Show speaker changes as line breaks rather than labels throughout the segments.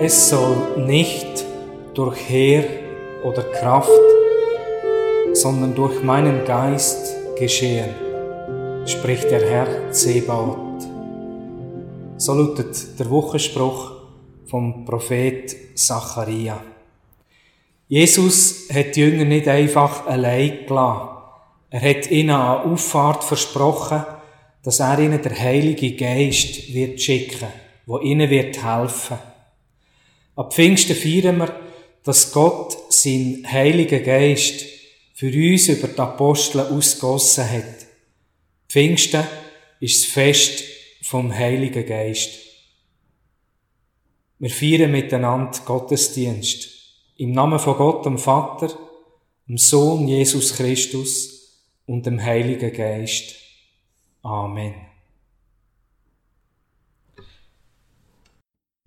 Es soll nicht durch Heer oder Kraft, sondern durch meinen Geist geschehen, spricht der Herr Zebaoth. So lautet der Wochenspruch vom Prophet Zacharia. Jesus hat die Jünger nicht einfach allein gelassen. Er hat ihnen an Auffahrt versprochen, dass er ihnen der Heilige Geist wird schicken, wo ihnen wird helfen. Ab Pfingsten feiern wir, dass Gott seinen Heiligen Geist für uns über die Apostel ausgossen hat. Pfingsten ist das Fest vom Heiligen Geist. Wir feiern miteinander Gottesdienst. Im Namen von Gott, dem Vater, dem Sohn Jesus Christus und dem Heiligen Geist. Amen.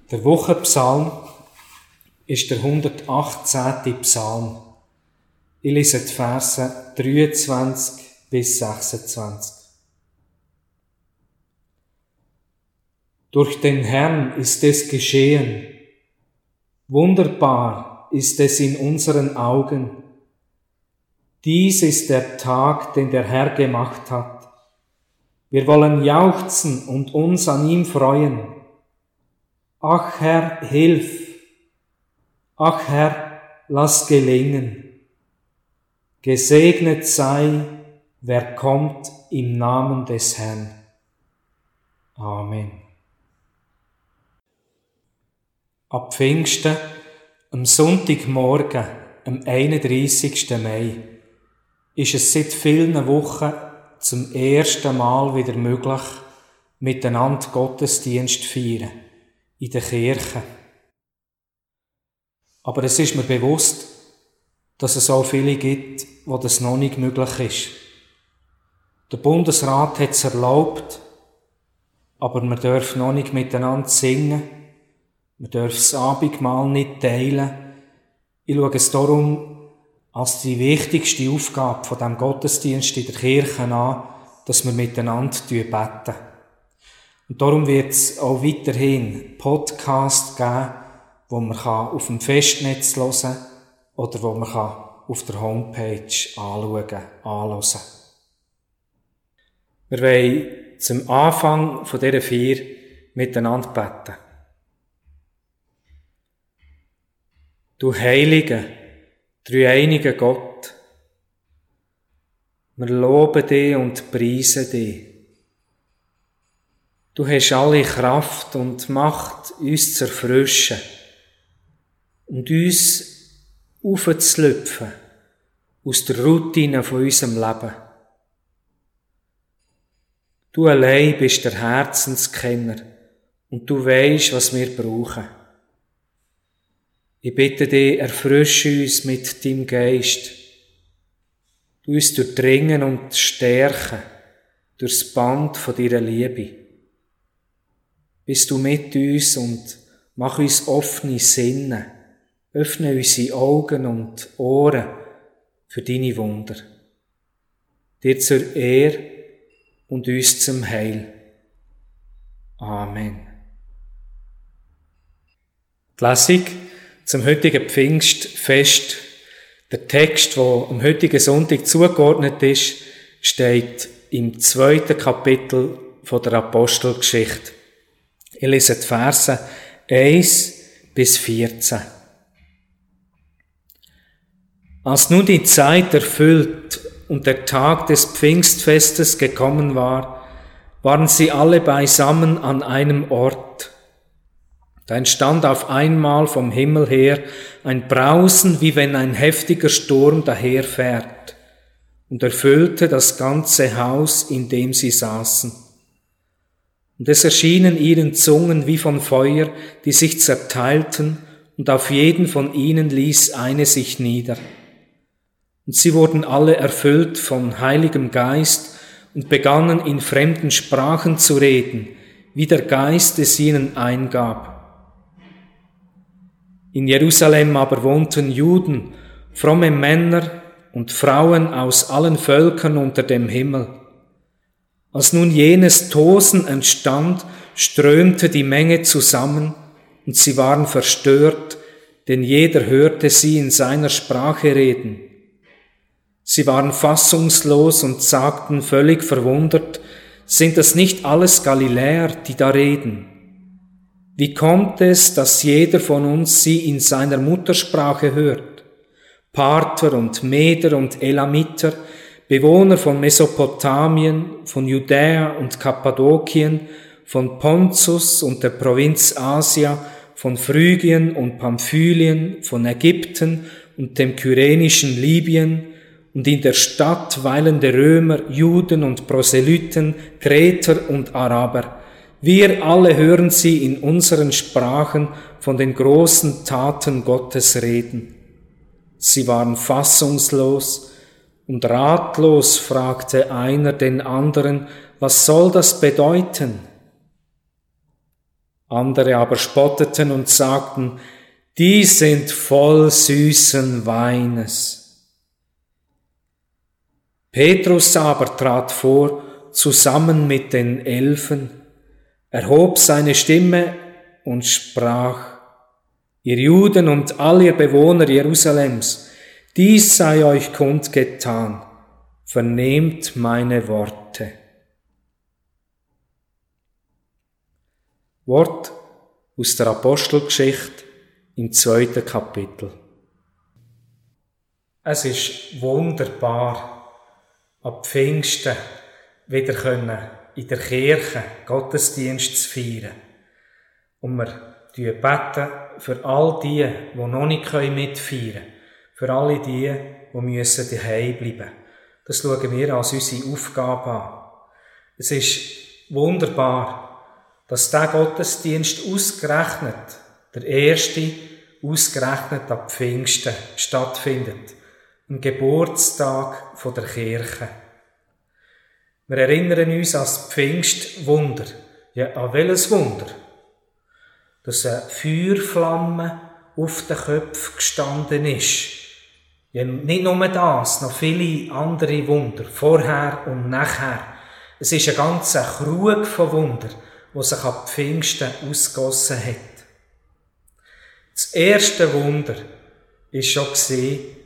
Der Wochenpsalm ist der 118. Psalm. Ich lese die Verse 23 bis 26. Durch den Herrn ist es geschehen. Wunderbar ist es in unseren Augen. Dies ist der Tag, den der Herr gemacht hat. Wir wollen jauchzen und uns an ihm freuen. Ach Herr, hilf! Ach Herr, lass gelingen. Gesegnet sei, wer kommt im Namen des Herrn. Amen. Ab Pfingsten, am Sonntagmorgen, am 31. Mai, ist es seit vielen Wochen zum ersten Mal wieder möglich, miteinander Gottesdienst zu feiern, in der Kirche. Aber es ist mir bewusst, dass es auch viele gibt, wo das noch nicht möglich ist. Der Bundesrat hat es erlaubt, aber wir dürfen noch nicht miteinander singen. Wir dürfen das Abendmahl nicht teilen. Ich schaue es darum als die wichtigste Aufgabe von dem Gottesdienst in der Kirche an, dass wir miteinander beten. Und darum wird es auch weiterhin Podcasts geben, wo man auf dem Festnetz hören kann oder wo man auf der Homepage anschauen, anhören Wir wollen zum Anfang von dieser vier miteinander beten. Du heiliger, dreieiniger Gott, wir loben dich und preisen dich. Du hast alle Kraft und Macht, uns zu erfrischen und uns aufzulüpfen aus der Routine von unserem Leben. Du allein bist der Herzenskenner und du weißt, was wir brauchen. Ich bitte dich, erfrische uns mit deinem Geist. Du uns durchdringen und stärken durchs Band von deiner Liebe. Bist du mit uns und mach uns offene Sinne Öffne unsere Augen und Ohren für deine Wunder. Dir zur Ehre und uns zum Heil. Amen. Die Lesung zum heutigen Pfingstfest. Der Text, der am heutigen Sonntag zugeordnet ist, steht im zweiten Kapitel der Apostelgeschichte. Ich lese die Verse 1 bis 14. Als nun die Zeit erfüllt und der Tag des Pfingstfestes gekommen war, waren sie alle beisammen an einem Ort. Da entstand auf einmal vom Himmel her ein Brausen, wie wenn ein heftiger Sturm daherfährt, und erfüllte das ganze Haus, in dem sie saßen. Und es erschienen ihnen Zungen wie von Feuer, die sich zerteilten, und auf jeden von ihnen ließ eine sich nieder. Und sie wurden alle erfüllt von Heiligem Geist und begannen in fremden Sprachen zu reden, wie der Geist es ihnen eingab. In Jerusalem aber wohnten Juden, fromme Männer und Frauen aus allen Völkern unter dem Himmel. Als nun jenes Tosen entstand, strömte die Menge zusammen und sie waren verstört, denn jeder hörte sie in seiner Sprache reden. Sie waren fassungslos und sagten völlig verwundert, sind das nicht alles Galiläer, die da reden? Wie kommt es, dass jeder von uns sie in seiner Muttersprache hört? Parther und Meder und Elamiter, Bewohner von Mesopotamien, von Judäa und Kappadokien, von Pontus und der Provinz Asia, von Phrygien und Pamphylien, von Ägypten und dem kyrenischen Libyen, und in der Stadt weilende Römer, Juden und Proselyten, Kreter und Araber. Wir alle hören sie in unseren Sprachen von den großen Taten Gottes reden. Sie waren fassungslos und ratlos fragte einer den anderen, was soll das bedeuten? Andere aber spotteten und sagten, die sind voll süßen Weines. Petrus aber trat vor, zusammen mit den Elfen, erhob seine Stimme und sprach, ihr Juden und all ihr Bewohner Jerusalems, dies sei euch kundgetan, vernehmt meine Worte. Wort aus der Apostelgeschichte im zweiten Kapitel. Es ist wunderbar, ab Pfingsten wieder können in der Kirche Gottesdienst zu feiern. Und wir beten für all die, die noch nicht mitfeiern können. Für alle die, die müssen daheim bleiben. Das schauen wir als unsere Aufgabe an. Es ist wunderbar, dass der Gottesdienst ausgerechnet, der erste ausgerechnet ab Pfingsten stattfindet am Geburtstag der Kirche. Wir erinnern uns an das Pfingstwunder. Ja, an welches Wunder? Dass eine Feuerflamme auf den Köpfen gestanden ist. Ja, nicht nur das, noch viele andere Wunder, vorher und nachher. Es ist ein ganzer Krug von Wunder, wo sich ab Pfingsten ausgossen hat. Das erste Wunder ist schon gesehen,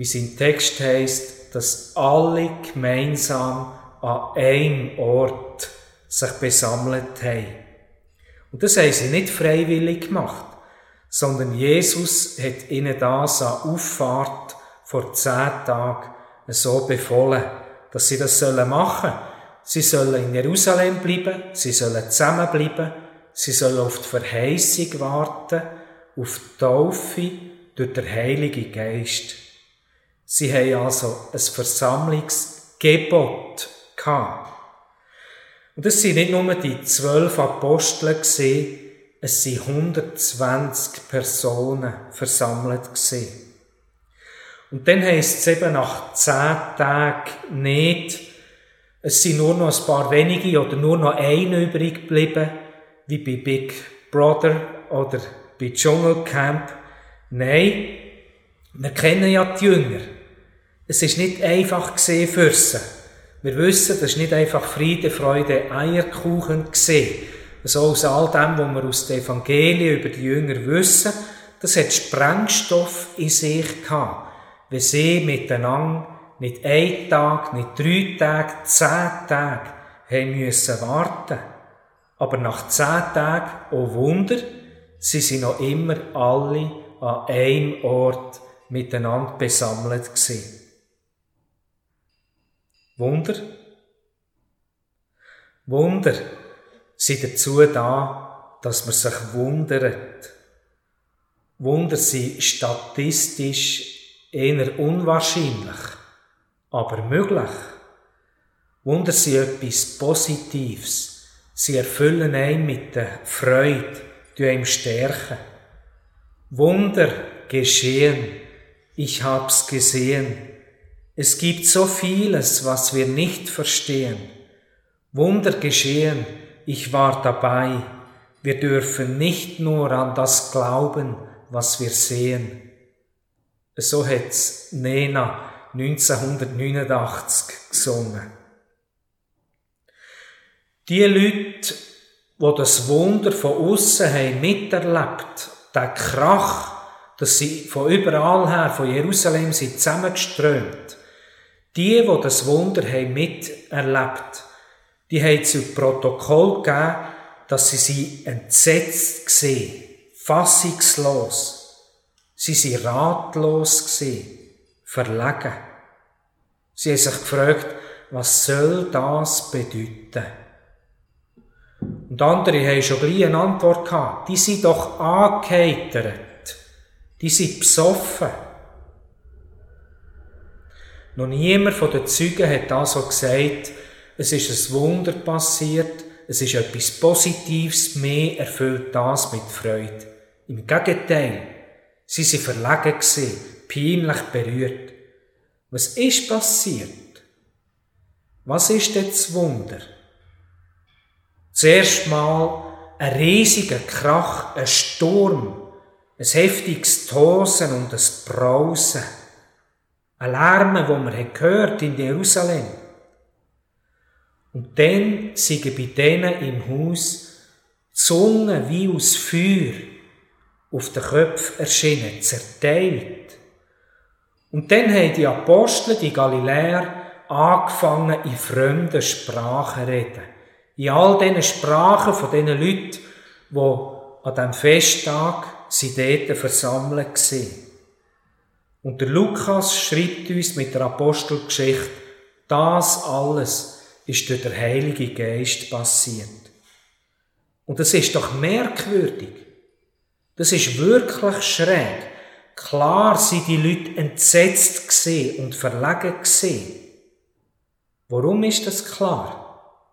wie es im Text heißt, dass alle gemeinsam an einem Ort sich besammelt haben. Und das haben sie nicht freiwillig gemacht, sondern Jesus hat ihnen das an Auffahrt vor zehn Tagen so befohlen, dass sie das machen sollen. Sie sollen in Jerusalem bleiben, sie sollen zusammenbleiben, sie sollen auf die Verheißung warten, auf die Taufe durch den Heiligen Geist. Sie haben also ein Versammlungsgebot gehabt. Und es sind nicht nur die zwölf Apostel gesehen, es sind 120 Personen versammelt gesehen. Und dann heisst es eben nach zehn Tagen nicht, es sind nur noch ein paar wenige oder nur noch ein übrig geblieben, wie bei Big Brother oder bei Dschungelcamp. Nein, wir kennen ja die Jünger. Es ist nicht einfach gesehen für sie. Wir wissen, das ist nicht einfach Friede, Freude, Eierkuchen gesehen. So aus all dem, was wir aus den Evangelien über die Jünger wissen, das hat Sprengstoff in sich gehabt. Wenn sie miteinander nicht ein Tag, nicht drei Tage, zehn Tage haben müssen warten. Aber nach zehn Tagen, oh Wunder, sie sind noch immer alle an einem Ort miteinander besammelt gewesen. Wunder? Wunder sind dazu da, dass man sich wundert. Wunder sind statistisch eher unwahrscheinlich, aber möglich. Wunder sind etwas Positives. Sie erfüllen einen mit der Freude, die einem stärken. Wunder geschehen. Ich hab's gesehen. Es gibt so vieles, was wir nicht verstehen. Wunder geschehen, ich war dabei. Wir dürfen nicht nur an das glauben, was wir sehen. So hat's Nena 1989 gesungen. Die Leute, wo das Wunder von außen haben miterlebt, der Krach, dass sie von überall her, von Jerusalem sind zusammengeströmt. Die, wo das Wunder haben miterlebt, die haben zu Protokoll gegeben, dass sie sie entsetzt gesehen, fassungslos. Sie sind ratlos verlegen. Sie haben sich gefragt, was soll das bedeuten? Und andere haben schon gleich eine Antwort gehabt. Die sind doch angeheitert. Die sind besoffen. Noch niemand von den Zeugen hat also gesagt, es ist ein Wunder passiert, es ist etwas Positives, mehr erfüllt das mit Freude. Im Gegenteil, sie sind verlegen gewesen, peinlich berührt. Was ist passiert? Was ist denn das Wunder? Zuerst mal ein riesiger Krach, ein Sturm, ein heftiges Tosen und ein Brausen. Lärm, wo man gehört in Jerusalem. Und dann sind bei denen im Haus Zungen wie aus Feuer auf den Köpfen erschienen, zerteilt. Und dann haben die Apostel, die Galiläer, angefangen in fremden Sprachen reden. In all diesen Sprachen von diesen Leuten, die an diesem Festtag sie dort versammelt waren. Und der Lukas schreibt uns mit der Apostelgeschichte, das alles ist durch den Heiligen Geist passiert. Und das ist doch merkwürdig. Das ist wirklich schräg. Klar sind die Leute entsetzt und verlegen gesehen. Warum ist das klar?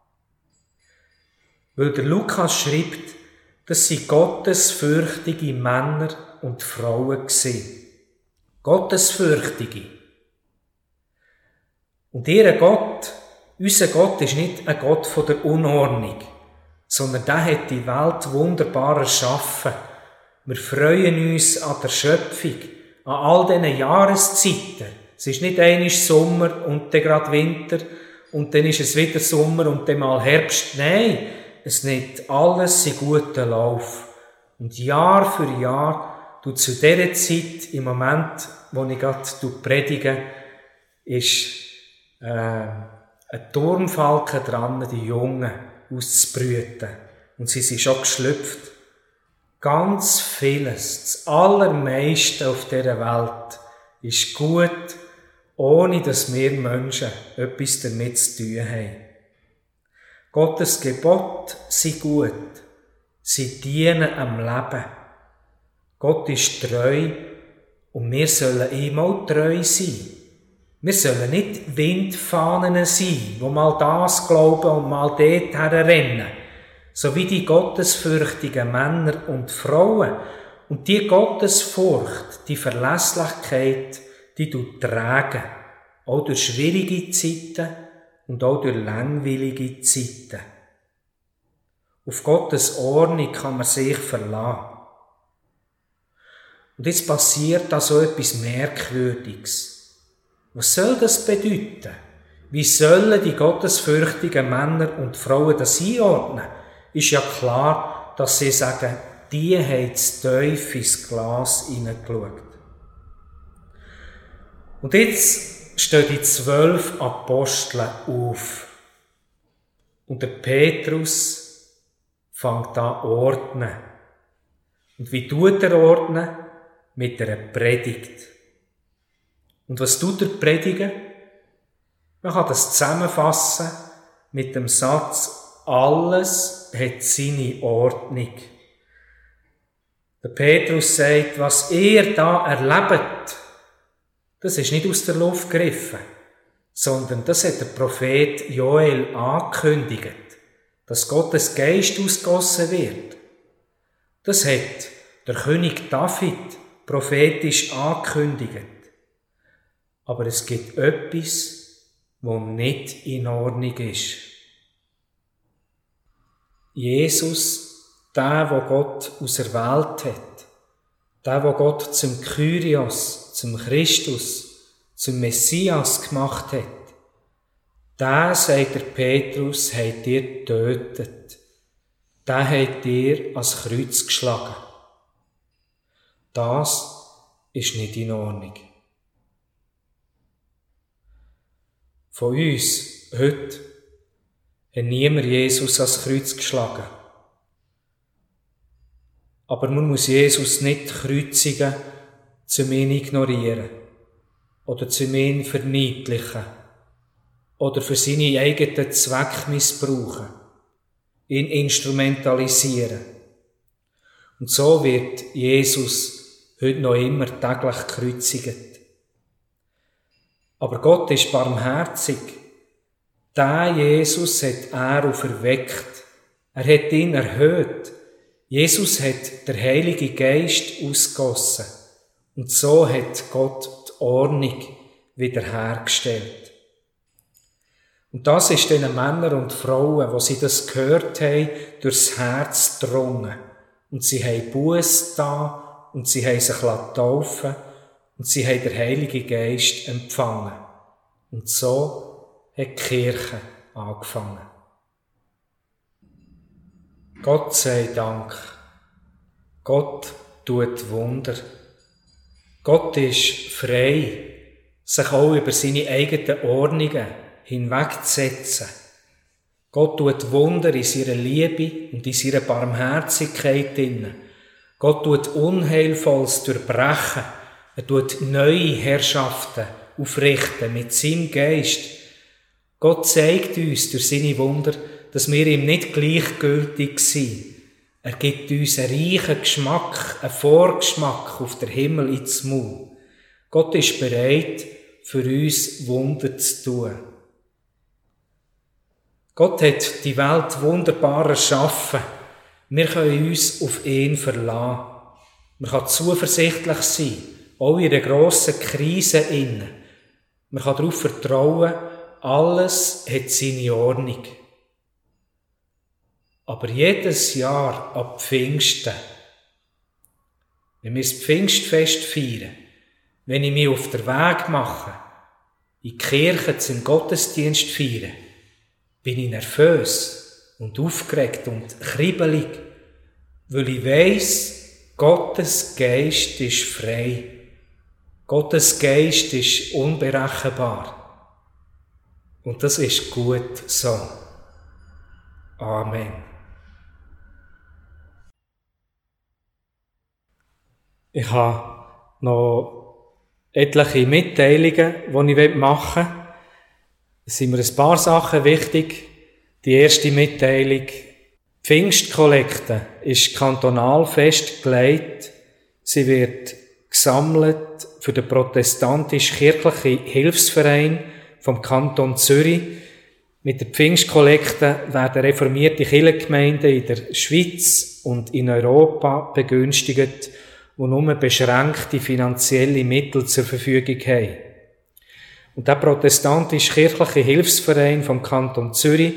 Weil der Lukas schreibt, dass sie gottesfürchtige Männer und Frauen gesehen. Gottesfürchtige. Und ihr Gott, unser Gott ist nicht ein Gott von der Unordnung, sondern der hat die Welt wunderbar erschaffen. Wir freuen uns an der Schöpfung, an all diesen Jahreszeiten. Es ist nicht einmal Sommer und dann gerade Winter, und dann ist es wieder Sommer und dann mal Herbst. Nein, es nimmt alles in guten Lauf. Und Jahr für Jahr, du zu dieser Zeit, im Moment, wo ich gerade predige, ist äh, ein Turmfalken dran, die Jungen auszubrüten. Und sie sind schon geschlüpft. Ganz vieles, das Allermeiste auf dieser Welt ist gut ohne dass wir Menschen etwas damit zu tun haben. Gottes Gebot sind gut. Sie dienen am Leben. Gott ist treu und wir sollen ihm auch treu sein. Wir sollen nicht Windfahnen sein, wo mal das glauben und mal dort rennen. So wie die gottesfürchtigen Männer und Frauen. Und die Gottesfurcht, die Verlässlichkeit, die du tragen. Auch durch schwierige Zeiten und auch durch langweilige Zeiten. Auf Gottes Ordnung kann man sich verlassen. Und jetzt passiert da so etwas Merkwürdiges. Was soll das bedeuten? Wie sollen die gottesfürchtigen Männer und Frauen das einordnen? Ist ja klar, dass sie sagen, die haben das tief ins Glas hineingeschaut. Und jetzt stehen die zwölf Apostel auf. Und der Petrus fängt an ordnen. Und wie tut er ordnen? Mit einer Predigt. Und was tut er predigen? Man kann das zusammenfassen mit dem Satz, alles hat seine Ordnung. Der Petrus sagt, was ihr da erlebt, das ist nicht aus der Luft gegriffen, sondern das hat der Prophet Joel angekündigt, dass Gottes Geist ausgossen wird. Das hat der König David prophetisch angekündigt. Aber es gibt etwas, wo nicht in Ordnung ist. Jesus, der, wo Gott auserwählt hat, der, wo Gott zum Kyrios, zum Christus, zum Messias gemacht hat, der, sagt der Petrus, hat ihr getötet. der hat dir ans Kreuz geschlagen. Das ist nicht in Ordnung. Von uns, heute, hat niemand Jesus ans Kreuz geschlagen. Aber man muss Jesus nicht kreuzigen, zu ihn ignorieren oder zu ihn verniedlichen oder für seine eigenen Zwecke missbrauchen, ihn instrumentalisieren. Und so wird Jesus heute noch immer täglich kreuzigt. Aber Gott ist barmherzig. Der Jesus hat er auferweckt. Er hat ihn erhöht. Jesus hat der Heilige Geist ausgossen. Und so hat Gott die Ordnung wiederhergestellt. Und das ist den Männern und Frauen, wo sie das gehört haben, durchs Herz drungen. Und sie haben Buß da und sie haben sich taufen und sie haben den Heiligen Geist empfangen. Und so hat die Kirche angefangen. Gott sei Dank. Gott tut Wunder. Gott ist frei, sich auch über seine eigenen Ordnungen hinwegzusetzen. Gott tut Wunder in seiner Liebe und in seiner Barmherzigkeit inne. Gott tut Unheilvolles durchbrechen. Er tut neue Herrschaften aufrichten mit seinem Geist. Gott zeigt uns durch seine Wunder, dass wir ihm nicht gleichgültig sind. Er gibt uns einen reichen Geschmack, einen Vorgeschmack auf der Himmel ins Maul. Gott ist bereit, für uns Wunder zu tun. Gott hat die Welt wunderbar erschaffen. Wir können uns auf ihn verlassen. Man kann zuversichtlich sein, auch in einer grossen Krise innen. Man kann darauf vertrauen, alles hat seine Ordnung. Aber jedes Jahr ab Pfingsten, wenn wir das Pfingstfest feiern, wenn ich mich auf den Weg mache, in die Kirche zum Gottesdienst feiern, bin ich nervös und aufgeregt und kribbelig, weil ich weiss, Gottes Geist ist frei. Gottes Geist ist unberechenbar. Und das ist gut so. Amen. Ich habe noch etliche Mitteilungen, die ich machen will. Es sind mir ein paar Sachen wichtig. Die erste Mitteilung. Pfingstkollekte ist kantonal festgelegt. Sie wird gesammelt für den protestantisch-kirchlichen Hilfsverein vom Kanton Zürich. Mit der Pfingstkollekte werden reformierte Kirchengemeinden in der Schweiz und in Europa begünstigt, die nur beschränkte finanzielle Mittel zur Verfügung haben. Und der protestantisch-kirchliche Hilfsverein vom Kanton Zürich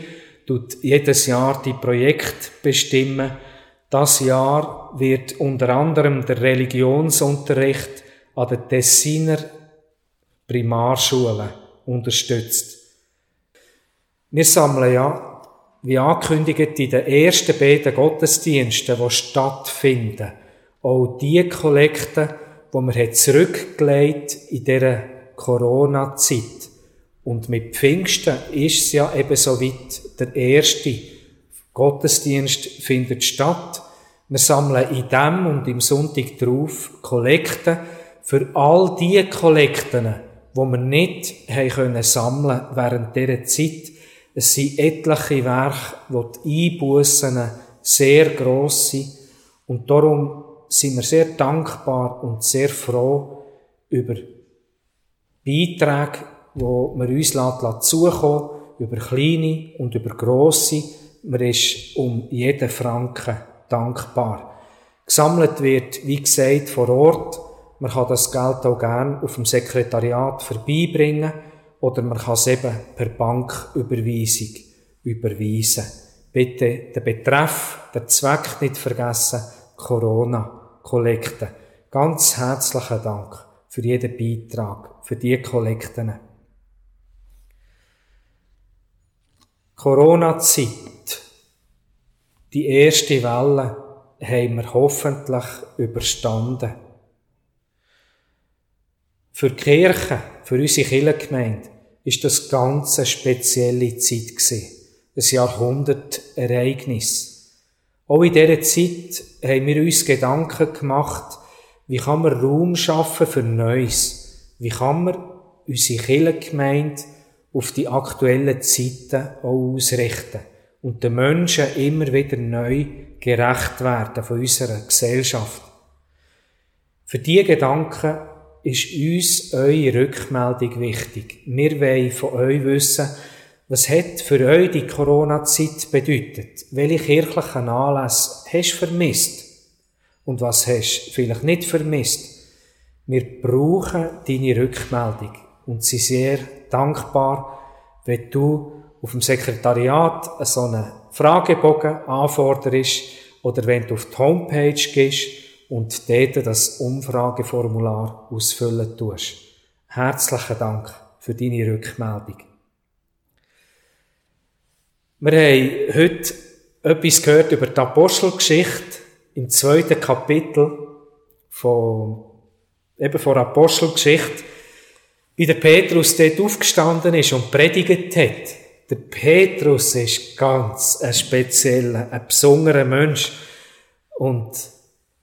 tut jedes Jahr die Projekte bestimmen. Das Jahr wird unter anderem der Religionsunterricht an den Tessiner Primarschulen unterstützt. Wir sammeln ja, wie angekündigt, in den ersten beiden Gottesdiensten, die stattfinden, auch die Kollekte, die man zurückgelegt in dieser Corona-Zeit. Und mit Pfingsten ist es ja eben so weit, der erste Gottesdienst findet statt. Wir sammeln in dem und im Sonntag drauf Kollekten für all die Kollekten, wo wir nicht haben können sammeln während dieser Zeit. Es sind etliche Werke, wo die Einbussen sehr gross sind. Und darum sind wir sehr dankbar und sehr froh über Beiträge, die man uns zukommen über kleine und über grosse. Man ist um jeden Franken dankbar. Gesammelt wird, wie gesagt, vor Ort. Man kann das Geld auch gerne auf dem Sekretariat vorbeibringen oder man kann es eben per Banküberweisung überweisen. Bitte den Betreff, den Zweck nicht vergessen, Corona-Kollekte. Ganz herzlichen Dank für jeden Beitrag, für die Kollekten. Corona-Zeit. Die erste Welle haben wir hoffentlich überstanden. Für die Kirche, für unsere Kirchengemeinde, ist das ganze spezielle Zeit. Ein Jahrhundertereignis. Auch in dieser Zeit haben wir uns Gedanken gemacht, wie kann man Raum schaffen für Neues? Wie kann man unsere Kirchengemeinde auf die aktuellen Zeiten auch ausrichten und den Menschen immer wieder neu gerecht werden von unserer Gesellschaft. Für diese Gedanken ist uns eure Rückmeldung wichtig. Wir wollen von euch wissen, was hat für euch die Corona-Zeit bedeutet? Welche kirchlichen Anlässe hast du vermisst? Und was hast du vielleicht nicht vermisst? Wir brauchen deine Rückmeldung und sind sehr dankbar, wenn du auf dem Sekretariat so einen Fragebogen anforderst oder wenn du auf die Homepage gehst und dort das Umfrageformular ausfüllen tust. Herzlichen Dank für deine Rückmeldung. Wir haben heute etwas gehört über die Apostelgeschichte im zweiten Kapitel von, eben von Apostelgeschichte wie der Petrus dort aufgestanden ist und predigt hat. Der Petrus ist ganz ein spezieller, ein besonderer Mensch. Und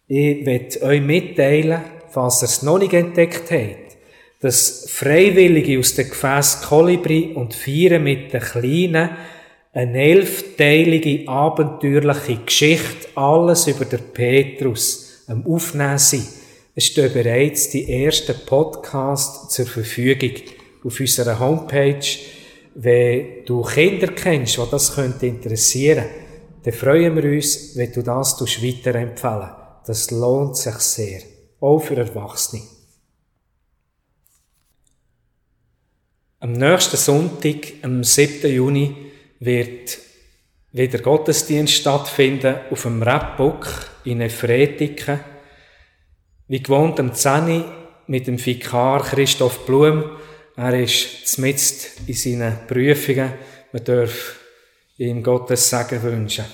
ich will euch mitteilen, falls ihr es noch nicht entdeckt habt, dass Freiwillige aus dem Gefäß Kolibri und Vieren mit den Kleinen eine elfteilige, abenteuerliche Geschichte, alles über den Petrus, am Aufnehmen sind. Es stehen bereits die ersten Podcasts zur Verfügung auf unserer Homepage. Wenn du Kinder kennst, die das könnte interessieren, dann freuen wir uns, wenn du das weiterempfehlen Das lohnt sich sehr. Auch für Erwachsene. Am nächsten Sonntag, am 7. Juni, wird wieder Gottesdienst stattfinden auf dem Rebbock in Efretiken. Wie gewohnt am 10 mit dem Vikar Christoph Blum. Er ist mitten in seinen Prüfungen. Man darf ihm Gottes Segen wünschen.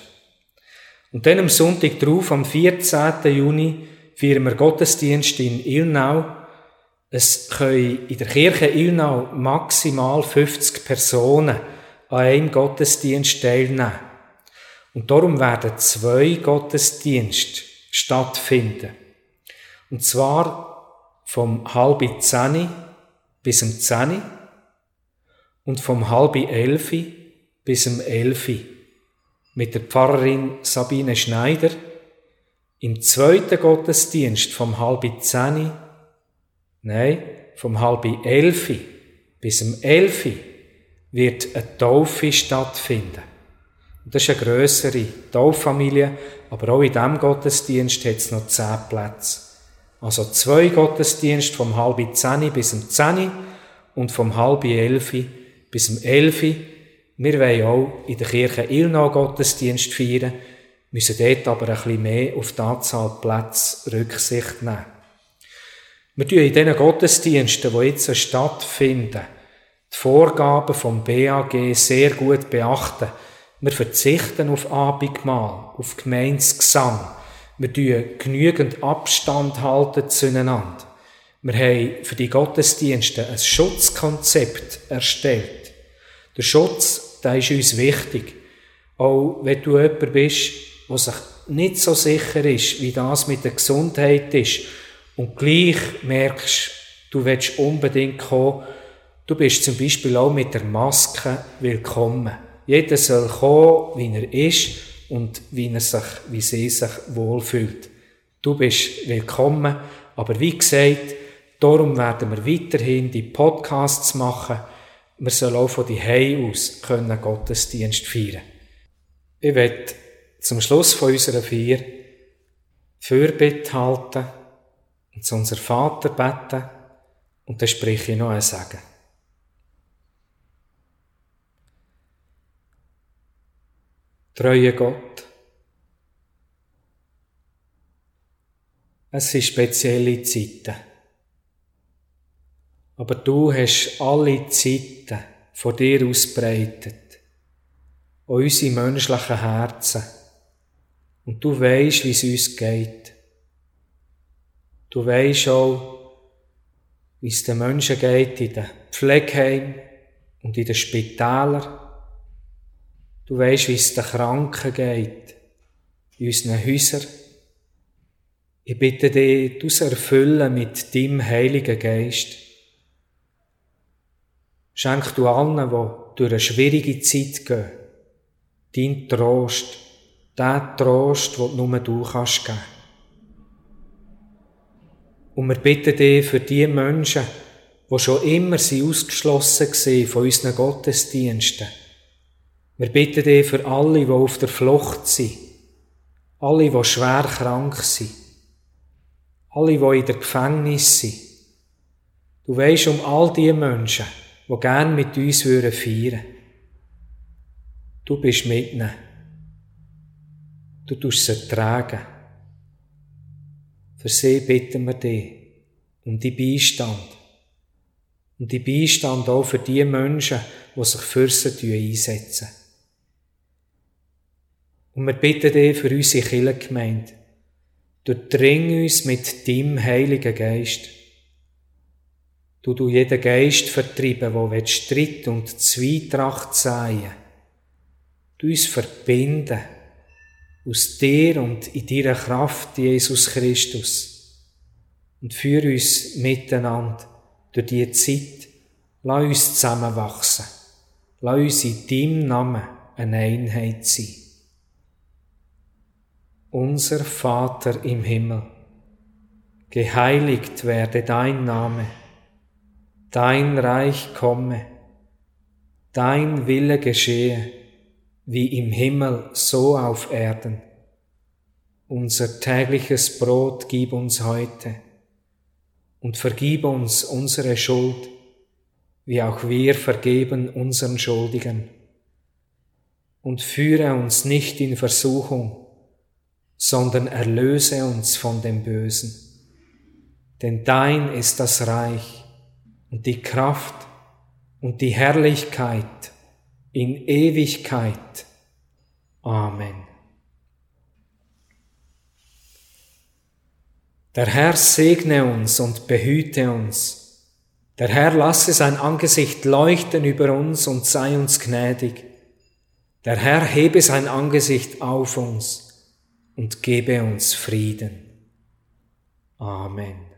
Und dann am Sonntag drauf, am 14. Juni, feiern wir Gottesdienst in Ilnau. Es können in der Kirche Ilnau maximal 50 Personen an einem Gottesdienst teilnehmen. Und darum werden zwei Gottesdienste stattfinden. Und zwar vom halbi zehni bis um zehni und vom halbi elfi bis um elfi mit der Pfarrerin Sabine Schneider. Im zweiten Gottesdienst vom halbi zehni, nein, vom halbi elfi bis um elfi wird eine Taufe stattfinden. Und das ist eine grössere Tauffamilie, aber auch in diesem Gottesdienst hat es noch zehn Plätze. Also zwei Gottesdienste vom halbi zehni bis um zehni und vom halbi elfi bis um elfi. Wir wollen auch in der Kirche Ilnau Gottesdienst feiern, müssen dort aber ein bisschen mehr auf die Anzahl Plätze Rücksicht nehmen. Wir tun in diesen Gottesdiensten, die jetzt stattfinden, die Vorgaben vom BAG sehr gut beachten. Wir verzichten auf Abendmahl, auf Gemeinsgesang, wir tun genügend Abstand halten zueinander. Wir haben für die Gottesdienste ein Schutzkonzept erstellt. Der Schutz, der ist uns wichtig. Auch wenn du jemand bist, der sich nicht so sicher ist, wie das mit der Gesundheit ist, und gleich merkst, du willst unbedingt kommen, du bist zum Beispiel auch mit der Maske willkommen. Jeder soll kommen, wie er ist, und wie er sich, wie sie sich wohlfühlt. Du bist willkommen, aber wie gesagt, darum werden wir weiterhin die Podcasts machen. Wir sollen auch von die Hei aus können Gottesdienst feiern. Ich werde zum Schluss von unserer Feier Fürbitte halten und zu unser Vater beten und dann spreche ich noch ein Sagen. Treue Gott. Es sind spezielle Zeiten. Aber du hast alle Zeiten vor dir ausbreitet. An unsere menschlichen Herzen. Und du weisst, wie es uns geht. Du weisst auch, wie es den Menschen geht in den Pflegeheimen und in den Spitälern. Du weisst, wie es den Kranken geht, in unseren Häusern. Ich bitte dich, du erfüllen mit deinem Heiligen Geist. Schenk du allen, die durch eine schwierige Zeit gehen, dein Trost, den Trost, den nur du kannst geben. Und wir bitten dich für die Menschen, die schon immer sie ausgeschlossen waren von unseren Gottesdiensten. Wir bitten dich für alle, die auf der Flucht sind, alle, die schwer krank sind, alle, die in der Gefängnis sind. Du weisst um all die Menschen, die gern mit uns feiern würden. Du bist mit ihnen. Du tust sie tragen. Für sie bitten wir dich um die Beistand. Und die Beistand auch für die Menschen, die sich für sie einsetzen. Und wir bitten dich für unsere Kirchengemeinde. Durchdring uns mit deinem Heiligen Geist. Du du jeden Geist vertreiben, wo Streit und Zwietracht säen. Du uns verbinden aus dir und in deiner Kraft, Jesus Christus. Und führ uns miteinander durch diese Zeit. Lass uns zusammenwachsen. Lass uns in deinem Namen eine Einheit sein. Unser Vater im Himmel, geheiligt werde dein Name, dein Reich komme, dein Wille geschehe, wie im Himmel so auf Erden. Unser tägliches Brot gib uns heute und vergib uns unsere Schuld, wie auch wir vergeben unseren Schuldigen. Und führe uns nicht in Versuchung, sondern erlöse uns von dem Bösen. Denn dein ist das Reich und die Kraft und die Herrlichkeit in Ewigkeit. Amen. Der Herr segne uns und behüte uns. Der Herr lasse sein Angesicht leuchten über uns und sei uns gnädig. Der Herr hebe sein Angesicht auf uns und gebe uns Frieden. Amen.